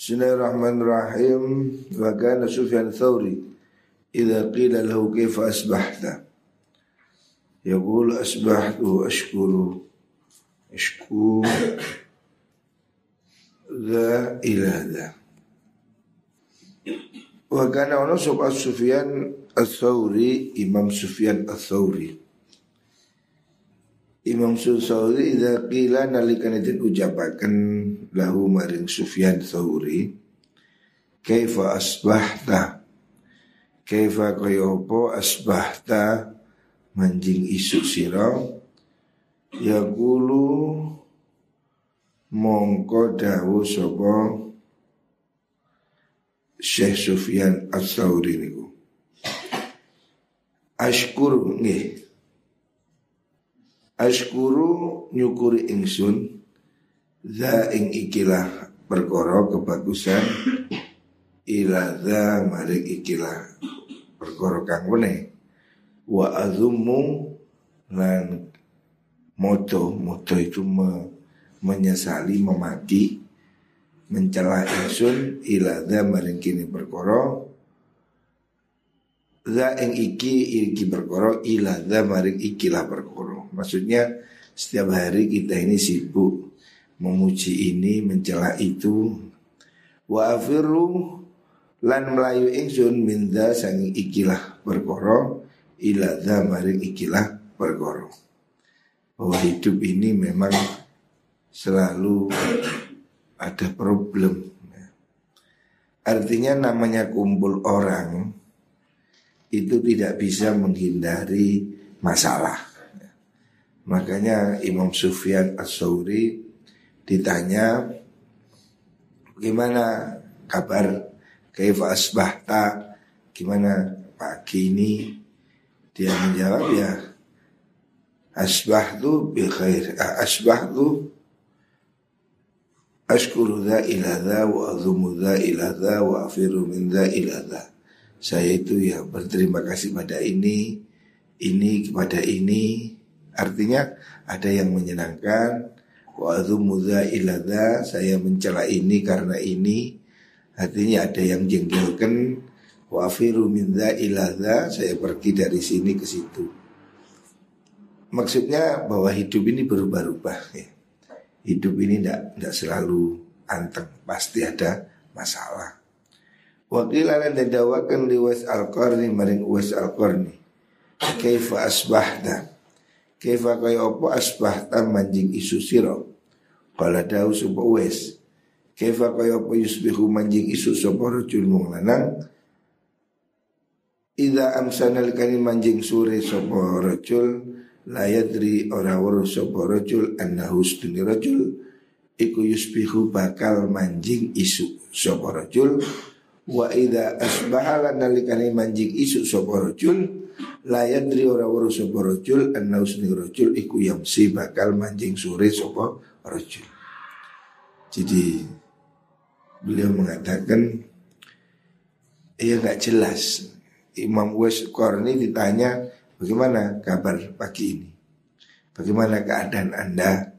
Bismillahirrahmanirrahim. Wa kana Sufyan Thawri idza qila lahu kaifa asbahta? Yaqul asbahtu ashkuru ashku dha ila dha. Wa kana ono sapa Sufyan Ats-Tsauri Imam Sufyan Ats-Tsauri Imam Ats-Tsauri idza qila nalikan den ucapaken lahu maring Sufyan Tsauri kaifa asbahta? Kaifa apa asbahta? Manjing isu sira. Ya gulu mongko dawu sapa Syekh Sufyan Ats-Tsauri niku. Ashkuru nggih. Ashkuru nyukuri ingsun za ing ikilah perkara kebagusan ila za maring ikilah perkara kang wene wa azummu lan moto moto itu me, menyesali memaki mencela ingsun ila za maring kini perkara Za ing iki iki perkara ila za maring ikilah perkara. Maksudnya setiap hari kita ini sibuk memuji ini, mencela itu. Wa afiru lan melayu ingsun minda sanging ikilah perkara ila maring ikilah perkara. Bahwa hidup ini memang selalu ada problem. Artinya namanya kumpul orang itu tidak bisa menghindari masalah. Makanya Imam Sufyan As-Sauri ditanya gimana kabar? Kaifa asbahta? Gimana pagi ini? Dia menjawab ya asbahtu bi khair asbahtu ashkuru dha ila dha wa azumu dha ila dha wa afiru min dha ila dha. Saya itu ya berterima kasih pada ini, ini kepada ini. Artinya ada yang menyenangkan. Wa ilada, saya mencela ini karena ini. Artinya ada yang jengkelkan. Wa minda ilada, saya pergi dari sini ke situ. Maksudnya bahwa hidup ini berubah-ubah ya. Hidup ini tidak selalu anteng, pasti ada masalah. Wakil lan dadawakan di Wes Al-Qarni maring Wes Al-Qarni. Kaifa asbahta? Kaifa kaya apa asbahta manjing isu siro? Kala dawu sapa Wes. Kaifa kaya apa yusbihu manjing isu sapa rajul mung lanang? Ida amsana likani manjing sore sapa rajul la yadri ora weruh sapa rajul annahu stuni rajul iku yusbihu bakal manjing isu sapa rajul Wa idza asbaha nalikane manjing isu sapa rajul la yadri ora weruh sapa rajul anna usni rajul iku yamsi bakal manjing sore sapa rajul. Jadi beliau mengatakan ia nggak jelas. Imam Wes Korni ditanya bagaimana kabar pagi ini, bagaimana keadaan anda?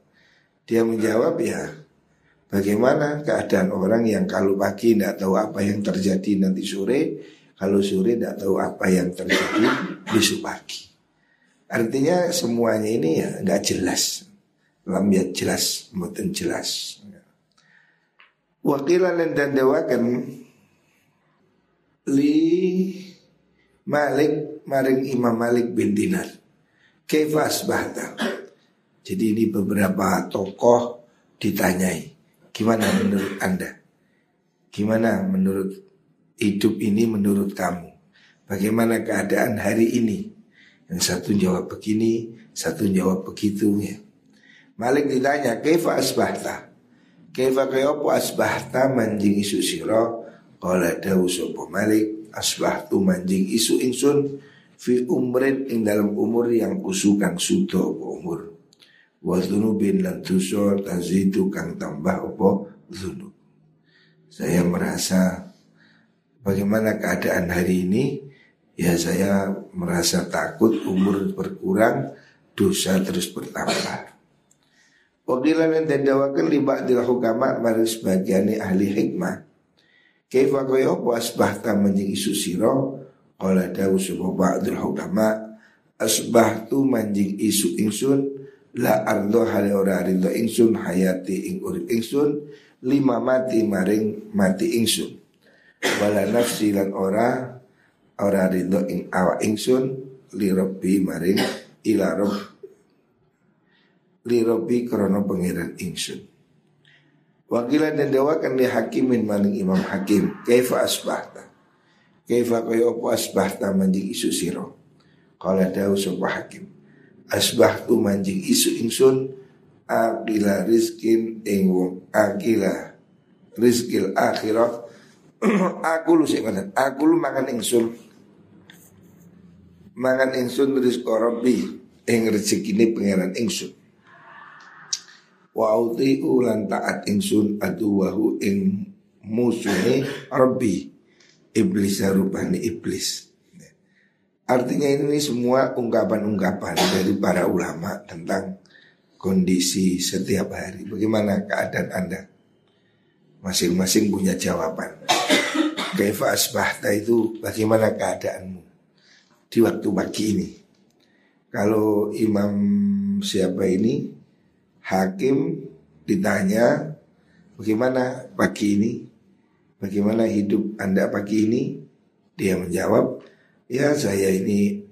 Dia menjawab ya Bagaimana keadaan orang yang kalau pagi tidak tahu apa yang terjadi nanti sore, kalau sore tidak tahu apa yang terjadi besok pagi. Artinya semuanya ini ya nggak jelas, lambiat jelas, mboten jelas. Wakilan dan dewakan li Malik maring Imam Malik bin Dinar. Kefas bahta. Jadi ini beberapa tokoh ditanyai Gimana menurut Anda? Gimana menurut hidup ini menurut kamu? Bagaimana keadaan hari ini? Yang satu jawab begini, satu jawab begitu ya. Malik ditanya, "Kaifa asbahta?" Kaifa kayopo asbahta manjing isu siro Kala dawu sopo Malik Asbahtu manjing isu insun Fi umrin ing dalam umur yang kusukang sudo umur wa dzunubin lan dosa tazidu kang tambah opo dzunub. Saya merasa bagaimana keadaan hari ini? Ya saya merasa takut umur berkurang dosa terus bertambah. Wakilan yang terdawakan libat di hukama mari sebagian ahli hikmah. Kaifa kaya apa? Asbahta manjing isu siro. Qala dawu sebuah ba'dul hukama Asbahtu manjing isu ingsun La ardo hale ora rindu ingsun Hayati ing urip ingsun Lima mati maring mati ingsun. Wala nafsi lan ora Ora rindu ing awa ingsun Li robbi maring ila rob Li robbi krono pengiran ingsun. Wakilan dan dawakan li hakimin maning imam hakim. Kaifa asbahta? Kaifa kaya asbahta manjing isu siro? Kala dawu sopa hakim Asbahtu manjing isu ingsun Akila rizkin ing wong Akila rizkil akhirat Aku lu sih Aku lu makan ingsun. Mangan ingsun rizko rabbi Ing rezeki ini pengeran ingsun. Wa uti ulan taat ingsun wahu ing musuhe rabbi iblis rupane iblis artinya ini semua ungkapan-ungkapan dari para ulama tentang kondisi setiap hari. Bagaimana keadaan anda? Masing-masing punya jawaban. Kaifa asbahta itu bagaimana keadaanmu? Di waktu pagi ini. Kalau imam siapa ini? Hakim ditanya bagaimana pagi ini, bagaimana hidup anda pagi ini, dia menjawab, ya saya ini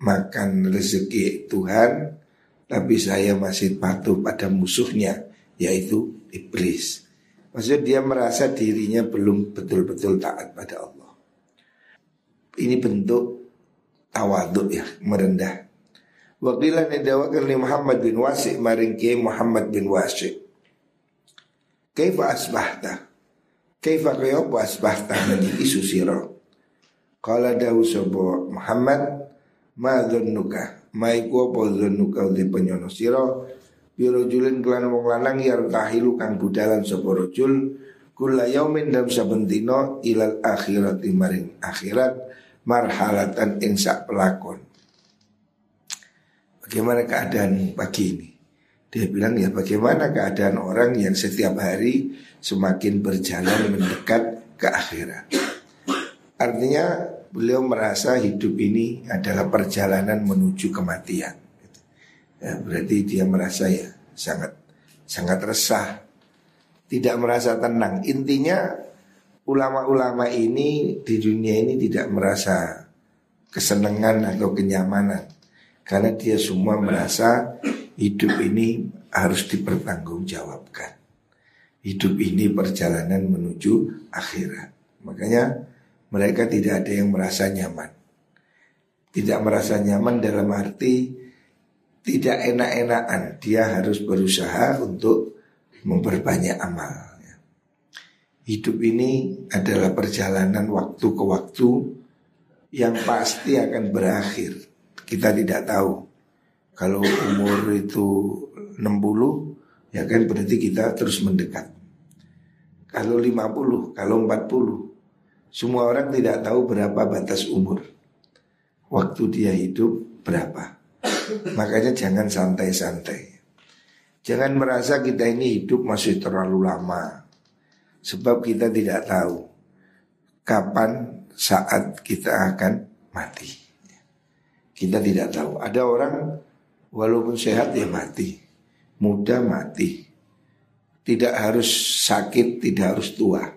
makan rezeki Tuhan, tapi saya masih patuh pada musuhnya, yaitu iblis. Maksudnya dia merasa dirinya belum betul-betul taat pada Allah. Ini bentuk tawaduk ya, merendah. Wakilan yang dawakan li Muhammad bin Wasi maring Muhammad bin Wasi. Kaifa asbahta? Kaifa kaya apa asbahta nanti isu siro? Kala dawu sobo Muhammad ma dhannuka ma iku apa dhannuka di penyono siro biro julin kelan wong lanang yar tahilu kang budalan sapa rajul kula yaumin dalam saben dina ilal akhirat maring akhirat marhalatan ing pelakon Bagaimana keadaan pagi ini? Dia bilang ya bagaimana keadaan orang yang setiap hari semakin berjalan mendekat ke akhirat. Artinya beliau merasa hidup ini adalah perjalanan menuju kematian. Ya, berarti dia merasa ya sangat sangat resah, tidak merasa tenang. Intinya ulama-ulama ini di dunia ini tidak merasa kesenangan atau kenyamanan karena dia semua merasa hidup ini harus dipertanggungjawabkan. Hidup ini perjalanan menuju akhirat. Makanya mereka tidak ada yang merasa nyaman. Tidak merasa nyaman dalam arti tidak enak-enakan. Dia harus berusaha untuk memperbanyak amal. Hidup ini adalah perjalanan waktu ke waktu yang pasti akan berakhir kita tidak tahu. Kalau umur itu 60 ya kan berarti kita terus mendekat. Kalau 50, kalau 40 semua orang tidak tahu berapa batas umur. Waktu dia hidup berapa. Makanya jangan santai-santai. Jangan merasa kita ini hidup masih terlalu lama. Sebab kita tidak tahu kapan saat kita akan mati. Kita tidak tahu. Ada orang walaupun sehat ya mati, muda mati. Tidak harus sakit, tidak harus tua.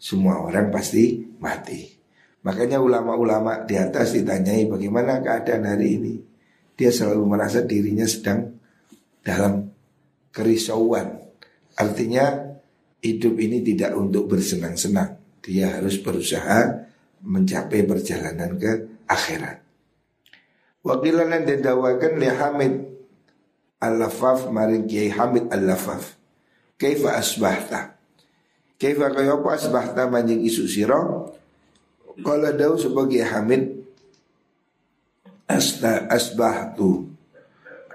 Semua orang pasti mati. Makanya ulama-ulama di atas ditanyai bagaimana keadaan hari ini. Dia selalu merasa dirinya sedang dalam kerisauan. Artinya hidup ini tidak untuk bersenang-senang. Dia harus berusaha mencapai perjalanan ke akhirat. Wakilan dan dawakan li Hamid Al-Lafaf maring Kiai Hamid Al-Lafaf. Kaifa asbahta? Kaifa kaya apa asbahta manjing isu siro? Kala daw sebagai Hamid Asta asbahtu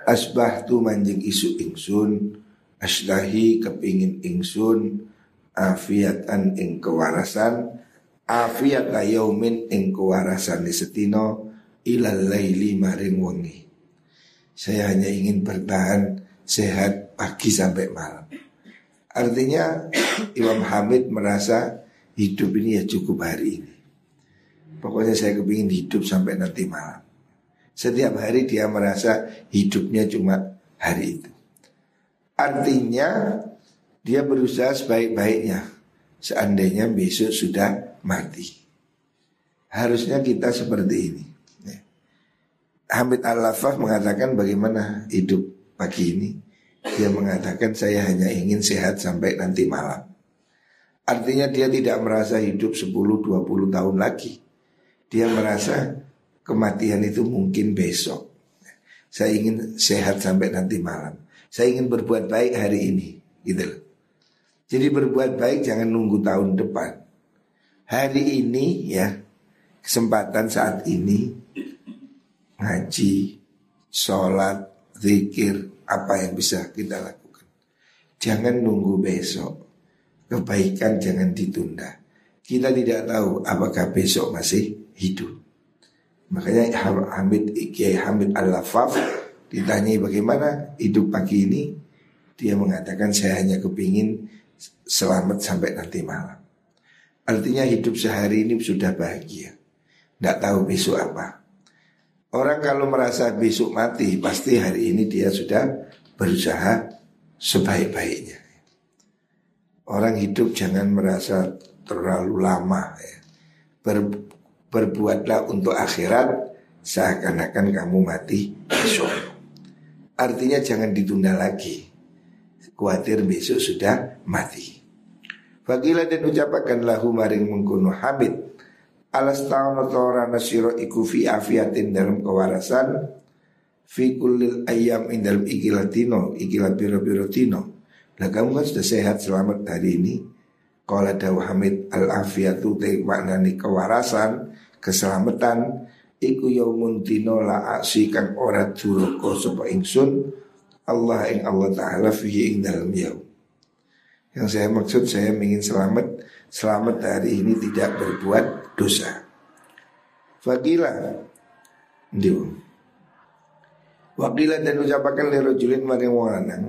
Asbahtu manjing isu ingsun Aslahi kepingin ingsun Afiatan ing kewarasan Afiat yaumin ing kewarasan setino ilal laili maring wengi. Saya hanya ingin bertahan sehat pagi sampai malam. Artinya Imam Hamid merasa hidup ini ya cukup hari ini. Pokoknya saya kepingin hidup sampai nanti malam. Setiap hari dia merasa hidupnya cuma hari itu. Artinya dia berusaha sebaik-baiknya. Seandainya besok sudah mati. Harusnya kita seperti ini. Ya. Hamid Al-Lafaf mengatakan bagaimana hidup pagi ini. Dia mengatakan saya hanya ingin sehat sampai nanti malam. Artinya dia tidak merasa hidup 10-20 tahun lagi. Dia merasa kematian itu mungkin besok. Saya ingin sehat sampai nanti malam. Saya ingin berbuat baik hari ini, gitu. Jadi berbuat baik jangan nunggu tahun depan. Hari ini ya, kesempatan saat ini ngaji, sholat, zikir, apa yang bisa kita lakukan. Jangan nunggu besok. Kebaikan jangan ditunda. Kita tidak tahu apakah besok masih hidup. Makanya Hamid Kiai Hamid Al-Lafaf ditanyai bagaimana hidup pagi ini, dia mengatakan saya hanya kepingin selamat sampai nanti malam. Artinya hidup sehari ini sudah bahagia. Tidak tahu besok apa. Orang kalau merasa besok mati, pasti hari ini dia sudah berusaha sebaik-baiknya. Orang hidup jangan merasa terlalu lama ya. Ber, berbuatlah untuk akhirat seakan-akan kamu mati besok. Artinya jangan ditunda lagi. Kuatir besok sudah mati. Fagilah dan ucapakan lahu maring mengkuno hamid. Alas ta'ala ta'ala nasiro iku fi afiatin dalam kewarasan Fi kulil ayam in dalam ikilatino Ikilat biro-biro tino Nah kamu kan sudah sehat selamat hari ini Qala dawu hamid al-afiatu te maknani kewarasan keselamatan iku yaumun dino la aksi kang ora duraka sapa ingsun Allah ing Allah taala fihi ing dalam yaum. Yang saya maksud saya ingin selamat selamat hari ini tidak berbuat dosa. Fagila. Ndiu Wakila dan ucapakan lerojulin maring wong lanang.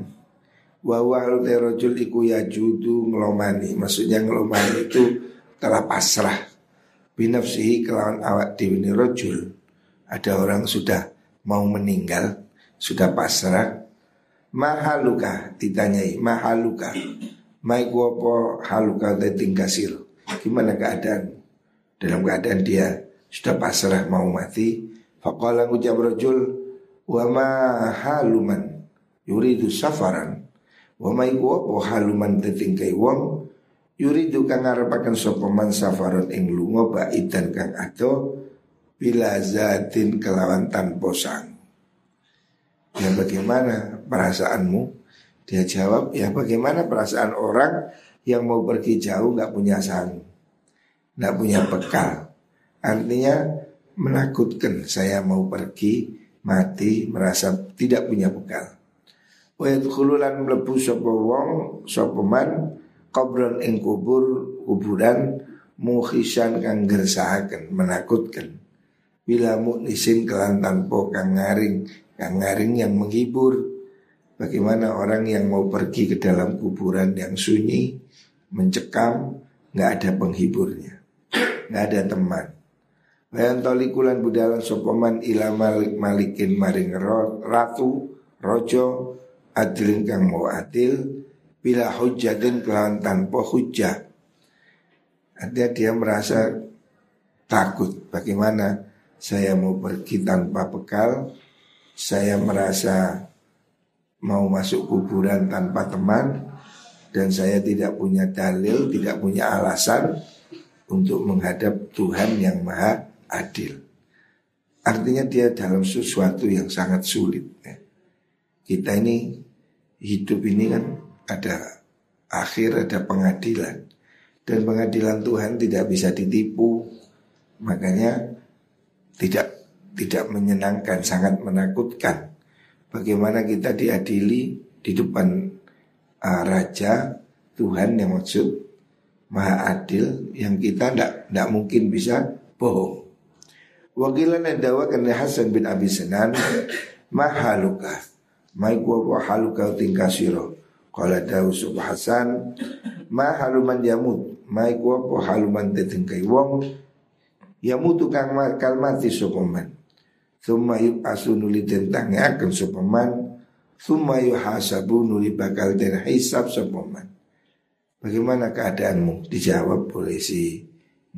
Wa wa rojul iku yajudu ngelomani. Maksudnya ngelomani itu telah pasrah. Binafsihi kelawan awak diwini rojul ada orang sudah mau meninggal sudah pasrah. Mahaluka ditanyai mahaluka. Mai kuopo haluka teting kasir gimana keadaan dalam keadaan dia sudah pasrah mau mati faqala ngucap rojul wa ma haluman yuridu safaran wa mai kuopo haluman teting kai wong Yuridu kang ngarepaken sapa man safaron ing lunga baidan kang ado bila zatin kelawan tanpa sang. Ya bagaimana perasaanmu? Dia jawab, ya bagaimana perasaan orang yang mau pergi jauh nggak punya sang, nggak punya bekal. Artinya menakutkan saya mau pergi mati merasa tidak punya bekal. Wa yadkhululan mlebu sapa wong sapa man Qabran ing kubur kuburan mukhisan kang gersahaken menakutkan bila muknisin kelan tanpa kang ngaring kang ngaring yang menghibur bagaimana orang yang mau pergi ke dalam kuburan yang sunyi mencekam nggak ada penghiburnya nggak ada teman. Bayan tolikulan budalan sopoman ila malik malikin maring ratu rojo adilin kang mau adil bila hujatin kelawan tanpa hujah. Artinya dia merasa takut. Bagaimana? Saya mau pergi tanpa bekal, saya merasa mau masuk kuburan tanpa teman dan saya tidak punya dalil, tidak punya alasan untuk menghadap Tuhan yang maha adil. Artinya dia dalam sesuatu yang sangat sulit. Ya. Kita ini hidup ini kan ada akhir, ada pengadilan. Dan pengadilan Tuhan tidak bisa ditipu. Makanya tidak tidak menyenangkan, sangat menakutkan. Bagaimana kita diadili di depan uh, raja Tuhan yang maksud maha adil yang kita tidak tidak mungkin bisa bohong. Wakilan dawa kena Hasan bin Abi Senan mahaluka, mai gua haluka tingkasiro Qala Dawu Hasan Ma haluman yamut Mai ku apa haluman tetengkai wong Ya mutu kang kal mati sopaman. Thumma yub'asu nuli tentangnya akan sopaman Thumma yuhasabu nuli bakal den hisab sopaman Bagaimana keadaanmu? Dijawab oleh si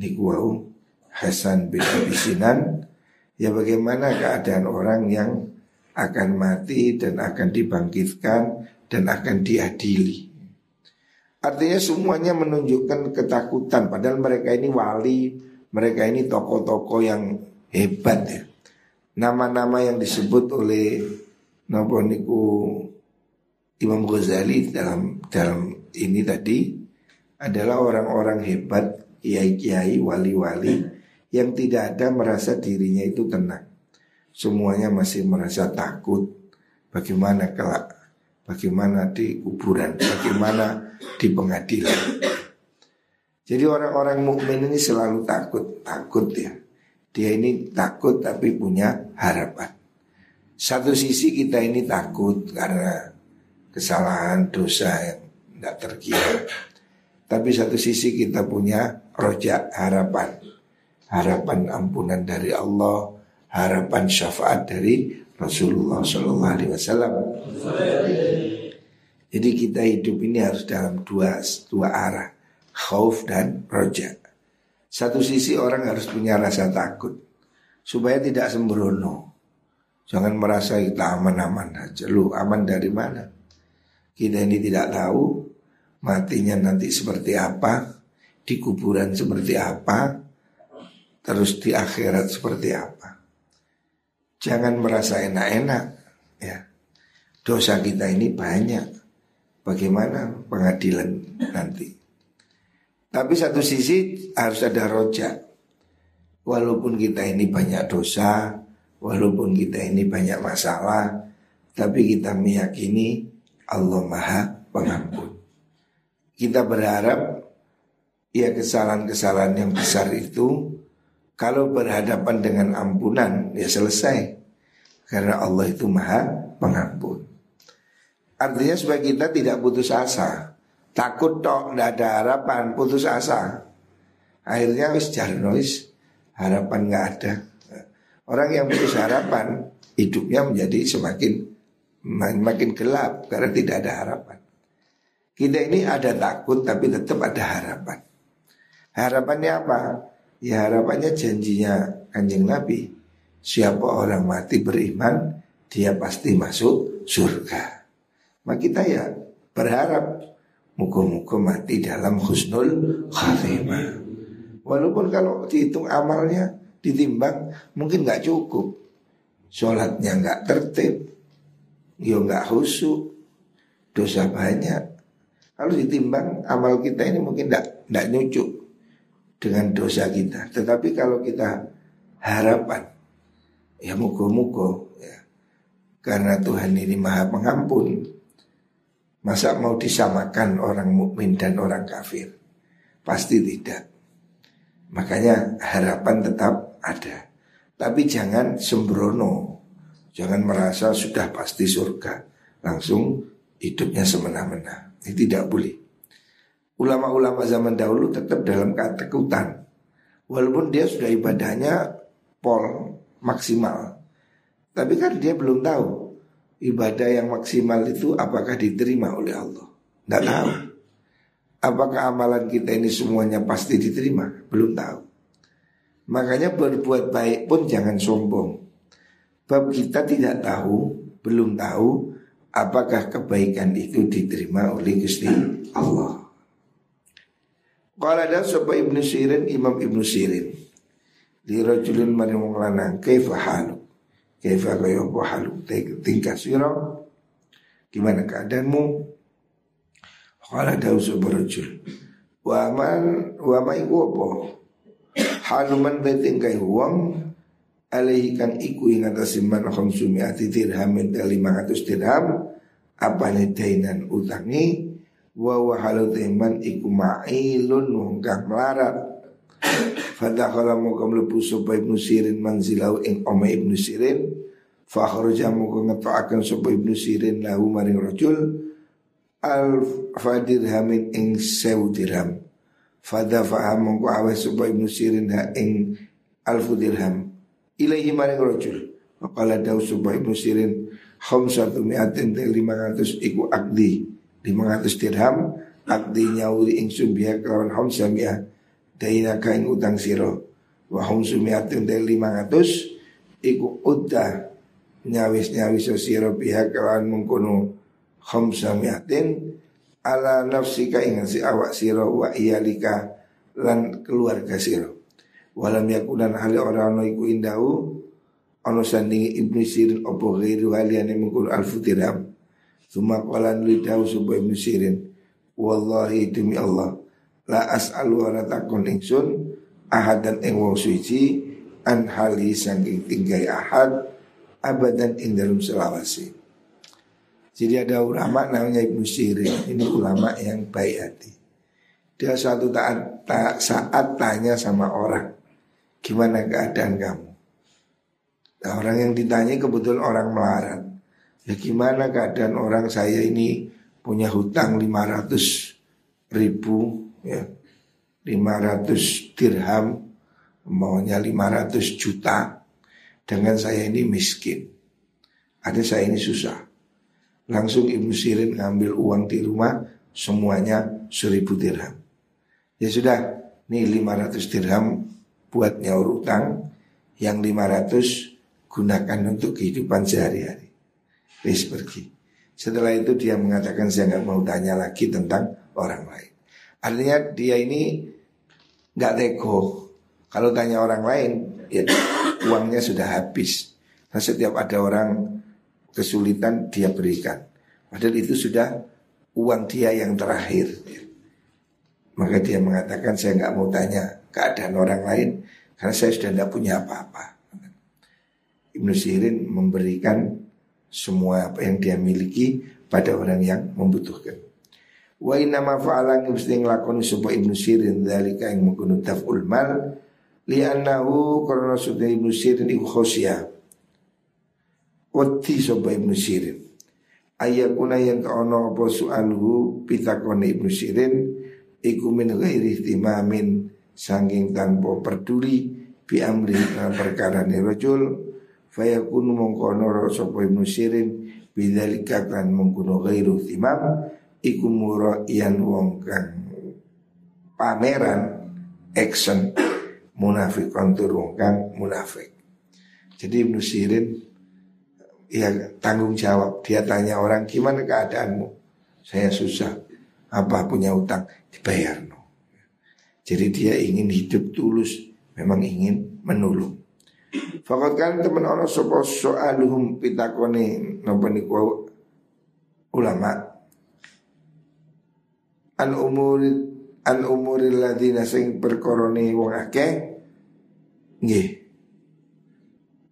Nikwau Hasan bin Abi Sinan. Ya bagaimana keadaan orang yang akan mati dan akan dibangkitkan dan akan diadili? Artinya semuanya menunjukkan ketakutan. Padahal mereka ini wali Mereka ini tokoh-tokoh yang hebat ya. Nama-nama yang disebut oleh Nopo Niku Imam Ghazali dalam dalam ini tadi adalah orang-orang hebat, kiai-kiai, wali-wali yang tidak ada merasa dirinya itu tenang. Semuanya masih merasa takut. Bagaimana kelak bagaimana di kuburan, bagaimana di pengadilan. Jadi orang-orang mukmin ini selalu takut, takut ya. Dia ini takut tapi punya harapan. Satu sisi kita ini takut karena kesalahan dosa yang tidak terkira. Tapi satu sisi kita punya rojak harapan. Harapan ampunan dari Allah, harapan syafaat dari Rasulullah Shallallahu Alaihi Wasallam. Jadi kita hidup ini harus dalam dua dua arah, khauf dan roja. Satu sisi orang harus punya rasa takut supaya tidak sembrono. Jangan merasa kita aman-aman aja. Lu aman dari mana? Kita ini tidak tahu matinya nanti seperti apa, di kuburan seperti apa, terus di akhirat seperti apa. Jangan merasa enak-enak ya. Dosa kita ini banyak. Bagaimana pengadilan nanti? Tapi satu sisi harus ada rojak. Walaupun kita ini banyak dosa, walaupun kita ini banyak masalah, tapi kita meyakini Allah Maha Pengampun. Kita berharap ya kesalahan-kesalahan yang besar itu kalau berhadapan dengan ampunan ya selesai. Karena Allah itu maha pengampun. Artinya supaya kita tidak putus asa. Takut toh tidak ada harapan putus asa. Akhirnya wis jarno harapan nggak ada. Orang yang putus harapan hidupnya menjadi semakin makin gelap karena tidak ada harapan. Kita ini ada takut tapi tetap ada harapan. Harapannya apa? Ya harapannya janjinya kanjeng Nabi. Siapa orang mati beriman Dia pasti masuk surga. Maka kita ya berharap Muka-muka mati dalam husnul khatimah. Walaupun kalau dihitung amalnya Ditimbang mungkin nggak cukup. Sholatnya nggak tertib Ya nggak khusyuk Dosa banyak Kalau ditimbang amal kita ini mungkin nggak nyucuk dengan dosa kita. Tetapi kalau kita harapan, ya mugo-mugo ya. Karena Tuhan ini maha pengampun. Masa mau disamakan orang mukmin dan orang kafir? Pasti tidak. Makanya harapan tetap ada. Tapi jangan sembrono. Jangan merasa sudah pasti surga. Langsung hidupnya semena-mena. Ini tidak boleh ulama-ulama zaman dahulu tetap dalam ketakutan. Walaupun dia sudah ibadahnya pol maksimal. Tapi kan dia belum tahu ibadah yang maksimal itu apakah diterima oleh Allah. Tidak tahu. Apakah amalan kita ini semuanya pasti diterima? Belum tahu. Makanya berbuat baik pun jangan sombong. Bab kita tidak tahu, belum tahu apakah kebaikan itu diterima oleh Gusti Allah. Qala dan sapa Ibnu Sirin Imam Ibnu Sirin. Li rajulin mari wong lanang kaifa halu? Kaifa kaya apa halu? Tingkah sira? Gimana keadaanmu? Qala dawu sapa rajul. Wa man wa iku apa? Haluman tingkah wong alaihi kan iku ing atas man khamsumi ati dirham 500 dirham apa dainan utangi wa wa halu teman iku ma'ilun wong kang melarat. Fadakhala muka mlebu sapa Ibnu Sirin manzilau ing oma Ibnu Sirin fa kharaja muka ngetoaken sapa Ibnu Sirin lahu maring rajul al fadirhamin ing sewu dirham. Fada faham mongko awe supaya Ibnu Sirin ha ing alfu dirham ilaihi maring rojul Maqala daw supaya Ibnu Sirin satu mi'atin te 500 iku akdi 500 dirham. Akdi nyawuri ing subiha kelawan khamsa mi'ah. Daina kain utang siro Wa khamsu mi'atin te 500 iku udda nyawis-nyawis siro pihak kelawan mengkono khamsa mi'atin ala nafsika ingat si awak siro wa iyalika lan keluarga siro walam yakunan hali orang no iku indahu ono sandingi ibnu sirin opo ghairu haliane mengkul alfu dirham Suma qalan lidahu subha ibnu sirin Wallahi demi Allah La as'alu wa takun ingsun Ahadan ing wong suci An hali sangking tinggai ahad Abadan ing dalam selawasi jadi ada ulama namanya Ibnu Sirin. Ini ulama yang baik hati. Dia suatu saat, saat tanya sama orang, gimana keadaan kamu? Nah, orang yang ditanya kebetulan orang melarat. Ya gimana keadaan orang saya ini punya hutang 500 ribu ya 500 dirham maunya 500 juta dengan saya ini miskin. Ada saya ini susah. Langsung Ibnu Sirin ngambil uang di rumah semuanya seribu dirham. Ya sudah, nih 500 dirham buat nyaur utang, yang 500 gunakan untuk kehidupan sehari-hari. Wis pergi. Setelah itu dia mengatakan saya nggak mau tanya lagi tentang orang lain. Artinya dia ini nggak teko. Kalau tanya orang lain, ya uangnya sudah habis. Nah, setiap ada orang kesulitan dia berikan. Padahal itu sudah uang dia yang terakhir. Maka dia mengatakan saya nggak mau tanya keadaan orang lain karena saya sudah tidak punya apa-apa. Ibnu Sirin memberikan semua apa yang dia miliki pada orang yang membutuhkan. Wa inna ma fa'alan mesti nglakoni sapa Ibnu Sirin dalika yang mengkono taf'ul mal li'annahu karena sudah Ibnu Sirin iku khosyah Wati sopa Ibnu Sirin Ayakuna yang ono apa su'alhu Pitakone Ibnu Sirin Iku min ghairi timamin Sangking tanpa peduli Bi amri perkara ni rajul Fayakunu mongkono sopa Ibnu Sirin Bidalika kan mengkuno ghairu timam Iku muro iyan wong kang Pameran Action Munafik kontur wong kang munafik Jadi Ibnu Sirin ya tanggung jawab. Dia tanya orang gimana keadaanmu? Saya susah. Apa punya utang? Dibayar no. Jadi dia ingin hidup tulus, memang ingin menolong. Fakat kan teman orang sopo soaluhum pitakone nopo niku ulama. An umurid an umuril ladina sing perkorone wong akeh nggih.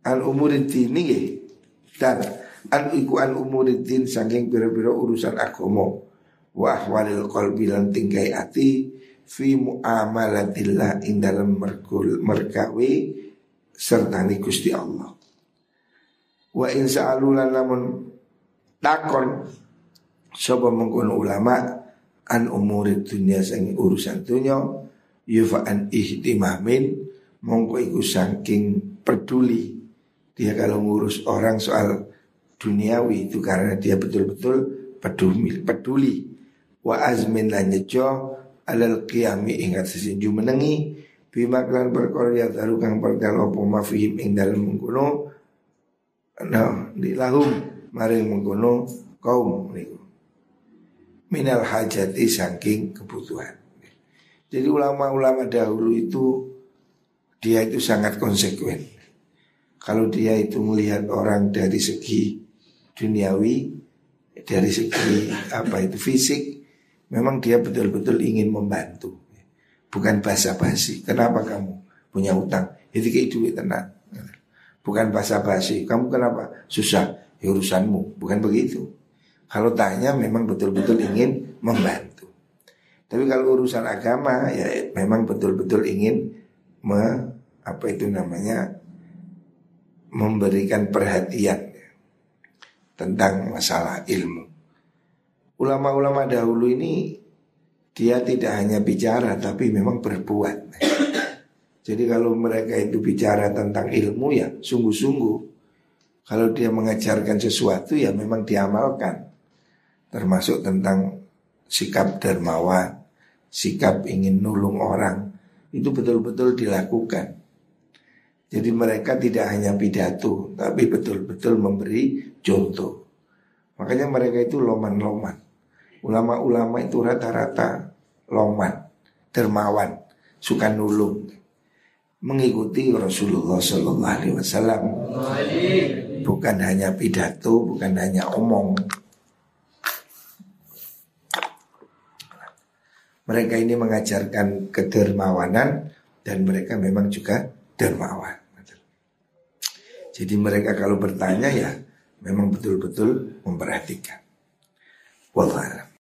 An umurid dini nggih. Dan an iku an umuridin saking biro-biro urusan agama. Wa ahwalil qalbi lan tingkai ati fi muamalatillah ing dalam merkul merkawi serta ni Gusti Allah. Wa in sa'alulan namun takon sapa mengkono ulama an umuri dunia sang urusan dunia yufa an ihtimamin mongko iku saking peduli dia kalau ngurus orang soal duniawi itu karena dia betul-betul peduli, peduli. Wa azmin lan nyejo alal qiyami ingat sesinju menengi bima klan perkara ya taru kang perkara mafihim ing dalem mengkono nah di lahum maring mengkono kaum niku minal hajati saking kebutuhan. Jadi ulama-ulama dahulu itu dia itu sangat konsekuen. Kalau dia itu melihat orang dari segi duniawi, dari segi apa itu fisik, memang dia betul-betul ingin membantu. Bukan basa-basi. Kenapa kamu punya utang? Itu kayak duit tenang. Bukan basa-basi. Kamu kenapa susah? Ya urusanmu. Bukan begitu. Kalau tanya memang betul-betul ingin membantu. Tapi kalau urusan agama ya memang betul-betul ingin me, apa itu namanya memberikan perhatian tentang masalah ilmu. Ulama-ulama dahulu ini dia tidak hanya bicara tapi memang berbuat. Jadi kalau mereka itu bicara tentang ilmu ya sungguh-sungguh. Kalau dia mengajarkan sesuatu ya memang diamalkan. Termasuk tentang sikap dermawan, sikap ingin nulung orang. Itu betul-betul dilakukan. Jadi mereka tidak hanya pidato, tapi betul-betul memberi contoh. Makanya mereka itu loman-loman. Ulama-ulama itu rata-rata loman, dermawan, suka nulung. Mengikuti Rasulullah Sallallahu Alaihi Wasallam. Bukan hanya pidato, bukan hanya omong. Mereka ini mengajarkan kedermawanan dan mereka memang juga dermawan. Jadi mereka kalau bertanya ya memang betul-betul memperhatikan. Wallah.